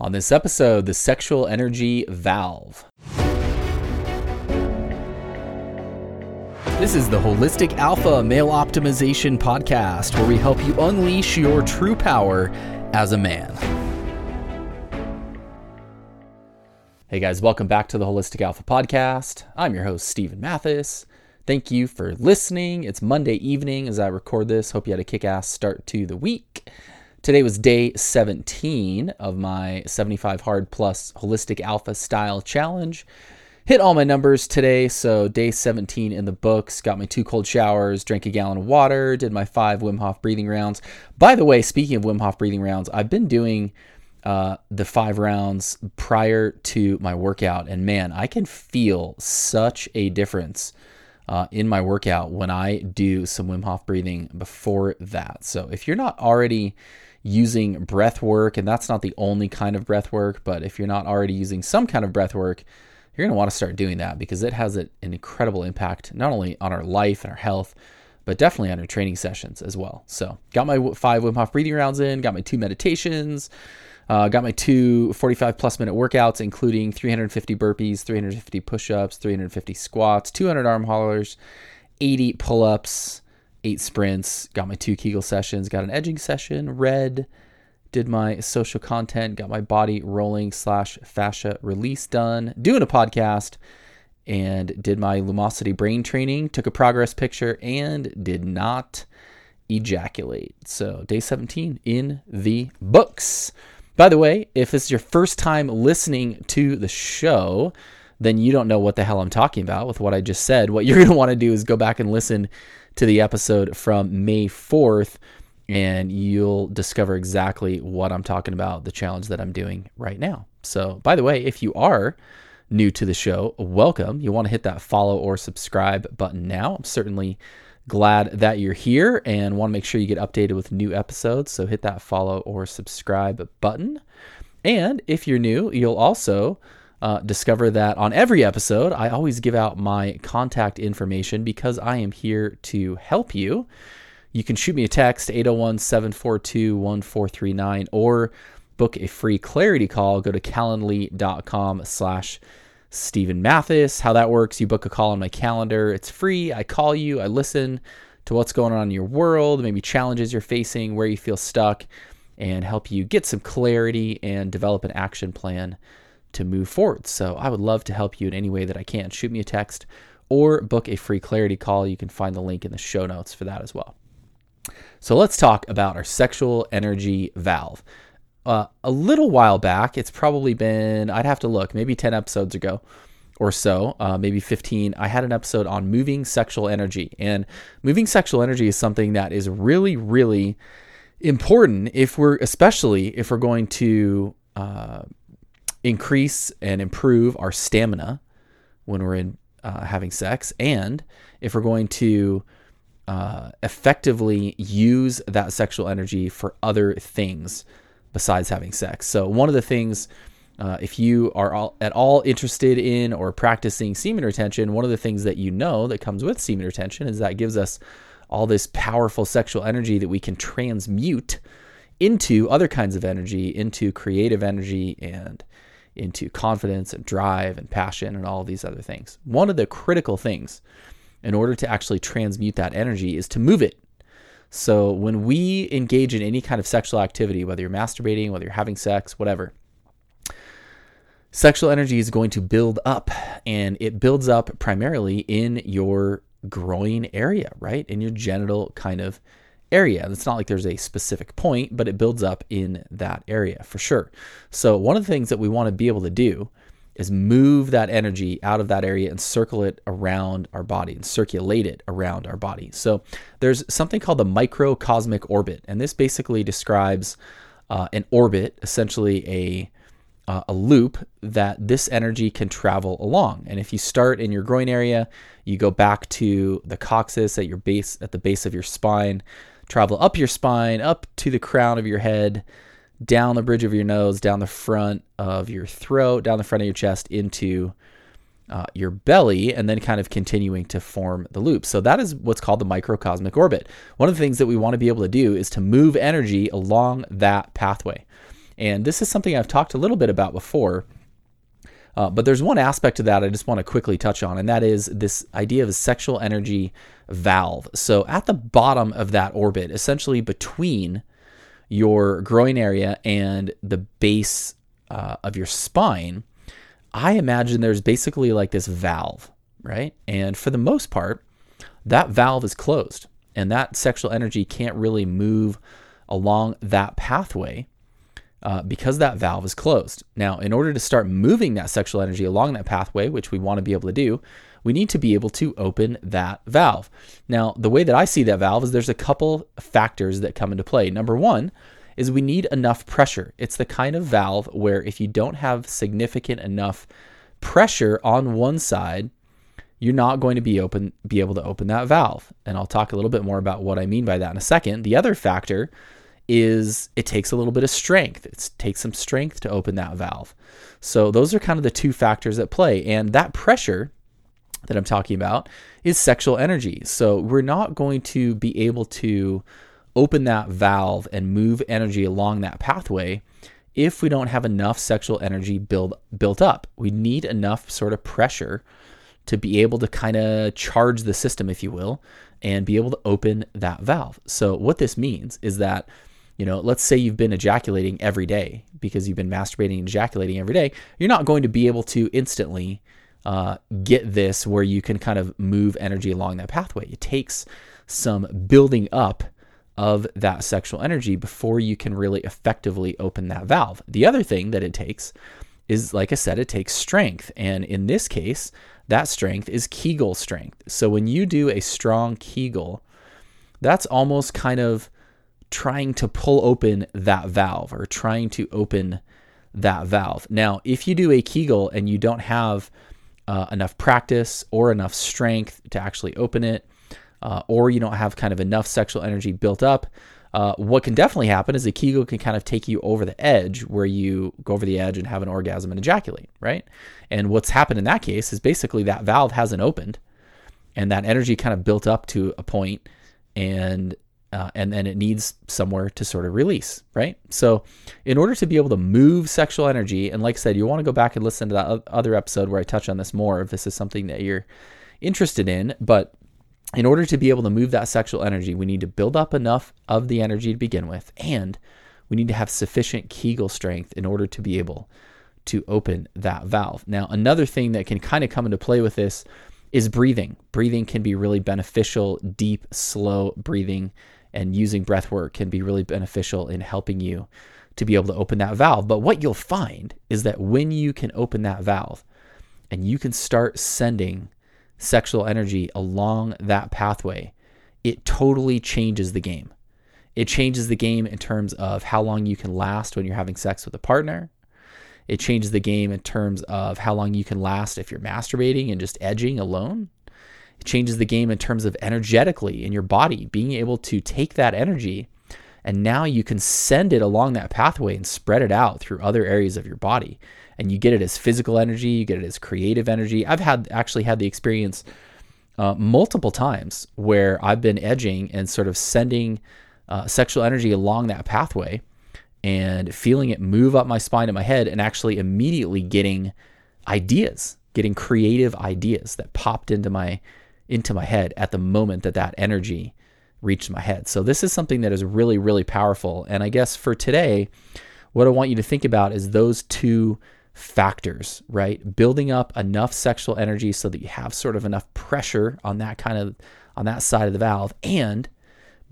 On this episode, the sexual energy valve. This is the Holistic Alpha Male Optimization Podcast, where we help you unleash your true power as a man. Hey guys, welcome back to the Holistic Alpha Podcast. I'm your host, Steven Mathis. Thank you for listening. It's Monday evening as I record this. Hope you had a kick ass start to the week. Today was day 17 of my 75 Hard Plus Holistic Alpha Style Challenge. Hit all my numbers today, so day 17 in the books. Got my two cold showers, drank a gallon of water, did my five Wim Hof breathing rounds. By the way, speaking of Wim Hof breathing rounds, I've been doing uh, the five rounds prior to my workout, and man, I can feel such a difference uh, in my workout when I do some Wim Hof breathing before that. So if you're not already using breath work, and that's not the only kind of breath work, but if you're not already using some kind of breath work, you're going to want to start doing that because it has an incredible impact not only on our life and our health, but definitely on our training sessions as well. So, got my five Wim Hof breathing rounds in, got my two meditations, uh, got my two 45 plus minute workouts, including 350 burpees, 350 push ups, 350 squats, 200 arm haulers, 80 pull ups, eight sprints, got my two Kegel sessions, got an edging session, read, did my social content, got my body rolling slash fascia release done, doing a podcast, and did my Lumosity brain training, took a progress picture, and did not ejaculate. So, day 17 in the books. By the way, if this is your first time listening to the show, then you don't know what the hell I'm talking about with what I just said. What you're going to want to do is go back and listen to the episode from May 4th, and you'll discover exactly what I'm talking about, the challenge that I'm doing right now. So, by the way, if you are new to the show, welcome. You want to hit that follow or subscribe button now. I'm certainly glad that you're here and want to make sure you get updated with new episodes. So, hit that follow or subscribe button. And if you're new, you'll also uh, discover that on every episode, I always give out my contact information because I am here to help you. You can shoot me a text, 801 742 1439, or book a free clarity call. Go to calendly.com slash Steven Mathis. How that works, you book a call on my calendar. It's free. I call you, I listen to what's going on in your world, maybe challenges you're facing, where you feel stuck, and help you get some clarity and develop an action plan to move forward. So I would love to help you in any way that I can. Shoot me a text or book a free clarity call. You can find the link in the show notes for that as well. So let's talk about our sexual energy valve. Uh, a little while back, it's probably been, I'd have to look, maybe 10 episodes ago or so, uh, maybe 15, I had an episode on moving sexual energy. And moving sexual energy is something that is really, really important if we're, especially if we're going to uh, increase and improve our stamina when we're in uh, having sex, and if we're going to uh, effectively use that sexual energy for other things besides having sex. So, one of the things, uh, if you are all, at all interested in or practicing semen retention, one of the things that you know that comes with semen retention is that gives us all this powerful sexual energy that we can transmute into other kinds of energy, into creative energy and into confidence and drive and passion and all these other things. One of the critical things in order to actually transmute that energy is to move it. So when we engage in any kind of sexual activity, whether you're masturbating, whether you're having sex, whatever, sexual energy is going to build up and it builds up primarily in your groin area, right? In your genital kind of area. And it's not like there's a specific point, but it builds up in that area for sure. So, one of the things that we want to be able to do is move that energy out of that area and circle it around our body and circulate it around our body. So, there's something called the microcosmic orbit, and this basically describes uh, an orbit, essentially a uh, a loop that this energy can travel along. And if you start in your groin area, you go back to the coccyx at your base at the base of your spine, travel up your spine, up to the crown of your head, down the bridge of your nose, down the front of your throat, down the front of your chest into uh, your belly, and then kind of continuing to form the loop. So that is what's called the microcosmic orbit. One of the things that we want to be able to do is to move energy along that pathway. And this is something I've talked a little bit about before. Uh, but there's one aspect to that I just want to quickly touch on, and that is this idea of a sexual energy valve. So at the bottom of that orbit, essentially between your groin area and the base uh, of your spine, I imagine there's basically like this valve, right? And for the most part, that valve is closed and that sexual energy can't really move along that pathway uh, because that valve is closed. Now, in order to start moving that sexual energy along that pathway, which we want to be able to do, we need to be able to open that valve. Now, the way that I see that valve is there's a couple factors that come into play. Number one is we need enough pressure. It's the kind of valve where if you don't have significant enough pressure on one side, you're not going to be open be able to open that valve. And I'll talk a little bit more about what I mean by that in a second. The other factor is it takes a little bit of strength. It takes some strength to open that valve. So those are kind of the two factors at play. And that pressure that I'm talking about is sexual energy. So we're not going to be able to open that valve and move energy along that pathway if we don't have enough sexual energy build built up. We need enough sort of pressure to be able to kind of charge the system, if you will, and be able to open that valve. So what this means is that you know, let's say you've been ejaculating every day because you've been masturbating and ejaculating every day. You're not going to be able to instantly uh, get this where you can kind of move energy along that pathway. It takes some building up of that sexual energy before you can really effectively open that valve. The other thing that it takes is, like I said, it takes strength. And in this case, that strength is Kegel strength. So when you do a strong Kegel, that's almost kind of trying to pull open that valve or trying to open that valve. Now, if you do a Kegel and you don't have uh, enough practice or enough strength to actually open it, uh, or you don't have kind of enough sexual energy built up, uh, what can definitely happen is a Kegel can kind of take you over the edge where you go over the edge and have an orgasm and ejaculate, right? And what's happened in that case is basically that valve hasn't opened and that energy kind of built up to a point and uh, and then it needs somewhere to sort of release, right? So, in order to be able to move sexual energy, and like I said, you want to go back and listen to that other episode where I touch on this more if this is something that you're interested in. But in order to be able to move that sexual energy, we need to build up enough of the energy to begin with, and we need to have sufficient Kegel strength in order to be able to open that valve. Now, another thing that can kind of come into play with this is breathing. Breathing can be really beneficial, deep, slow breathing, and using breath work can be really beneficial in helping you to be able to open that valve. But what you'll find is that when you can open that valve and you can start sending sexual energy along that pathway, it totally changes the game. It changes the game in terms of how long you can last when you're having sex with a partner. It changes the game in terms of how long you can last if you're masturbating and just edging alone. It changes the game in terms of energetically in your body, being able to take that energy and now you can send it along that pathway and spread it out through other areas of your body and you get it as physical energy, you get it as creative energy. I've had actually had the experience uh, multiple times where I've been edging and sort of sending uh, sexual energy along that pathway and feeling it move up my spine and my head and actually immediately getting ideas, getting creative ideas that popped into my into my head at the moment that that energy reached my head. So this is something that is really really powerful and I guess for today what I want you to think about is those two factors, right? Building up enough sexual energy so that you have sort of enough pressure on that kind of on that side of the valve and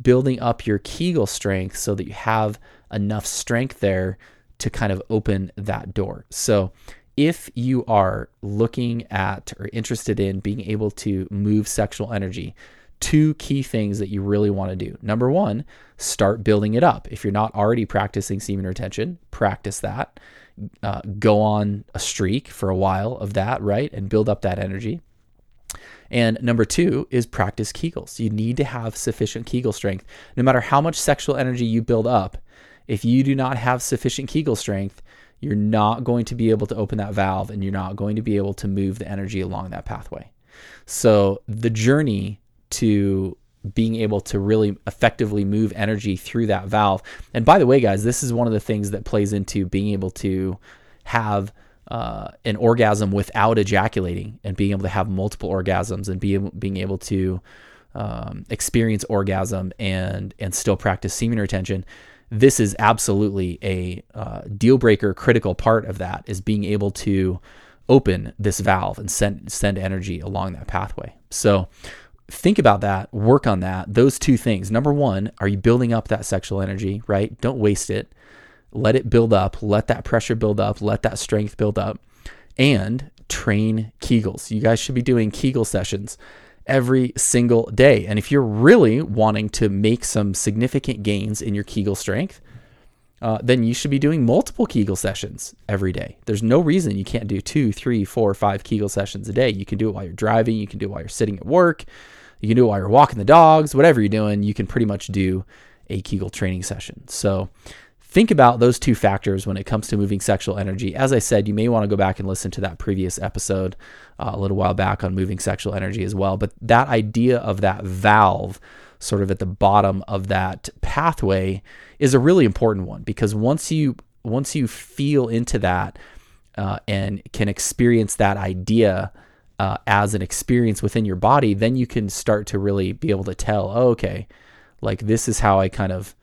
building up your Kegel strength so that you have enough strength there to kind of open that door. So, if you are looking at or interested in being able to move sexual energy, two key things that you really want to do. Number one, start building it up. If you're not already practicing semen retention, practice that uh, go on a streak for a while of that, right? And build up that energy. And number two is practice Kegels. You need to have sufficient Kegel strength. No matter how much sexual energy you build up, if you do not have sufficient Kegel strength, you're not going to be able to open that valve and you're not going to be able to move the energy along that pathway. So the journey to being able to really effectively move energy through that valve. And by the way, guys, this is one of the things that plays into being able to have uh, an orgasm without ejaculating and being able to have multiple orgasms and be, being able to um, experience orgasm and and still practice semen retention. This is absolutely a uh, deal breaker, critical part of that is being able to open this valve and send send energy along that pathway. So think about that, work on that. Those two things. Number one, are you building up that sexual energy, right? Don't waste it. Let it build up. Let that pressure build up. Let that strength build up. And train Kegels. You guys should be doing Kegel sessions every single day. And if you're really wanting to make some significant gains in your Kegel strength, uh, then you should be doing multiple Kegel sessions every day. There's no reason you can't do two, three, four, five Kegel sessions a day. You can do it while you're driving, you can do it while you're sitting at work, you can do it while you're walking the dogs, whatever you're doing, you can pretty much do a Kegel training session. So think about those two factors when it comes to moving sexual energy. As I said, you may want to go back and listen to that previous episode uh, a little while back on moving sexual energy as well. But that idea of that valve sort of at the bottom of that pathway is a really important one because once you once you feel into that uh, and can experience that idea uh, as an experience within your body, then you can start to really be able to tell, oh, okay, like this is how I kind of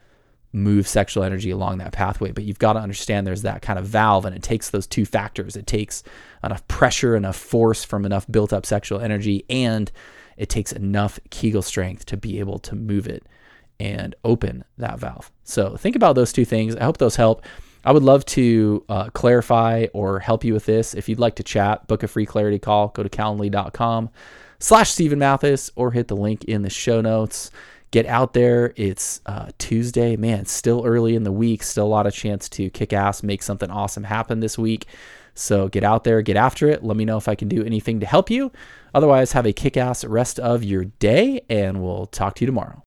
move sexual energy along that pathway. But you've got to understand there's that kind of valve, and it takes those two factors. It takes enough pressure, enough force from enough built up sexual energy, and it takes enough Kegel strength to be able to move it and open that valve. So think about those two things. I hope those help. I would love to uh, clarify or help you with this. If you'd like to chat, book a free clarity call. Go to calendly.com slash Steven Mathis or hit the link in the show notes. Get out there. It's uh, Tuesday. Man, still early in the week. Still a lot of chance to kick ass, make something awesome happen this week. So get out there, get after it. Let me know if I can do anything to help you. Otherwise, have a kick ass rest of your day, and we'll talk to you tomorrow.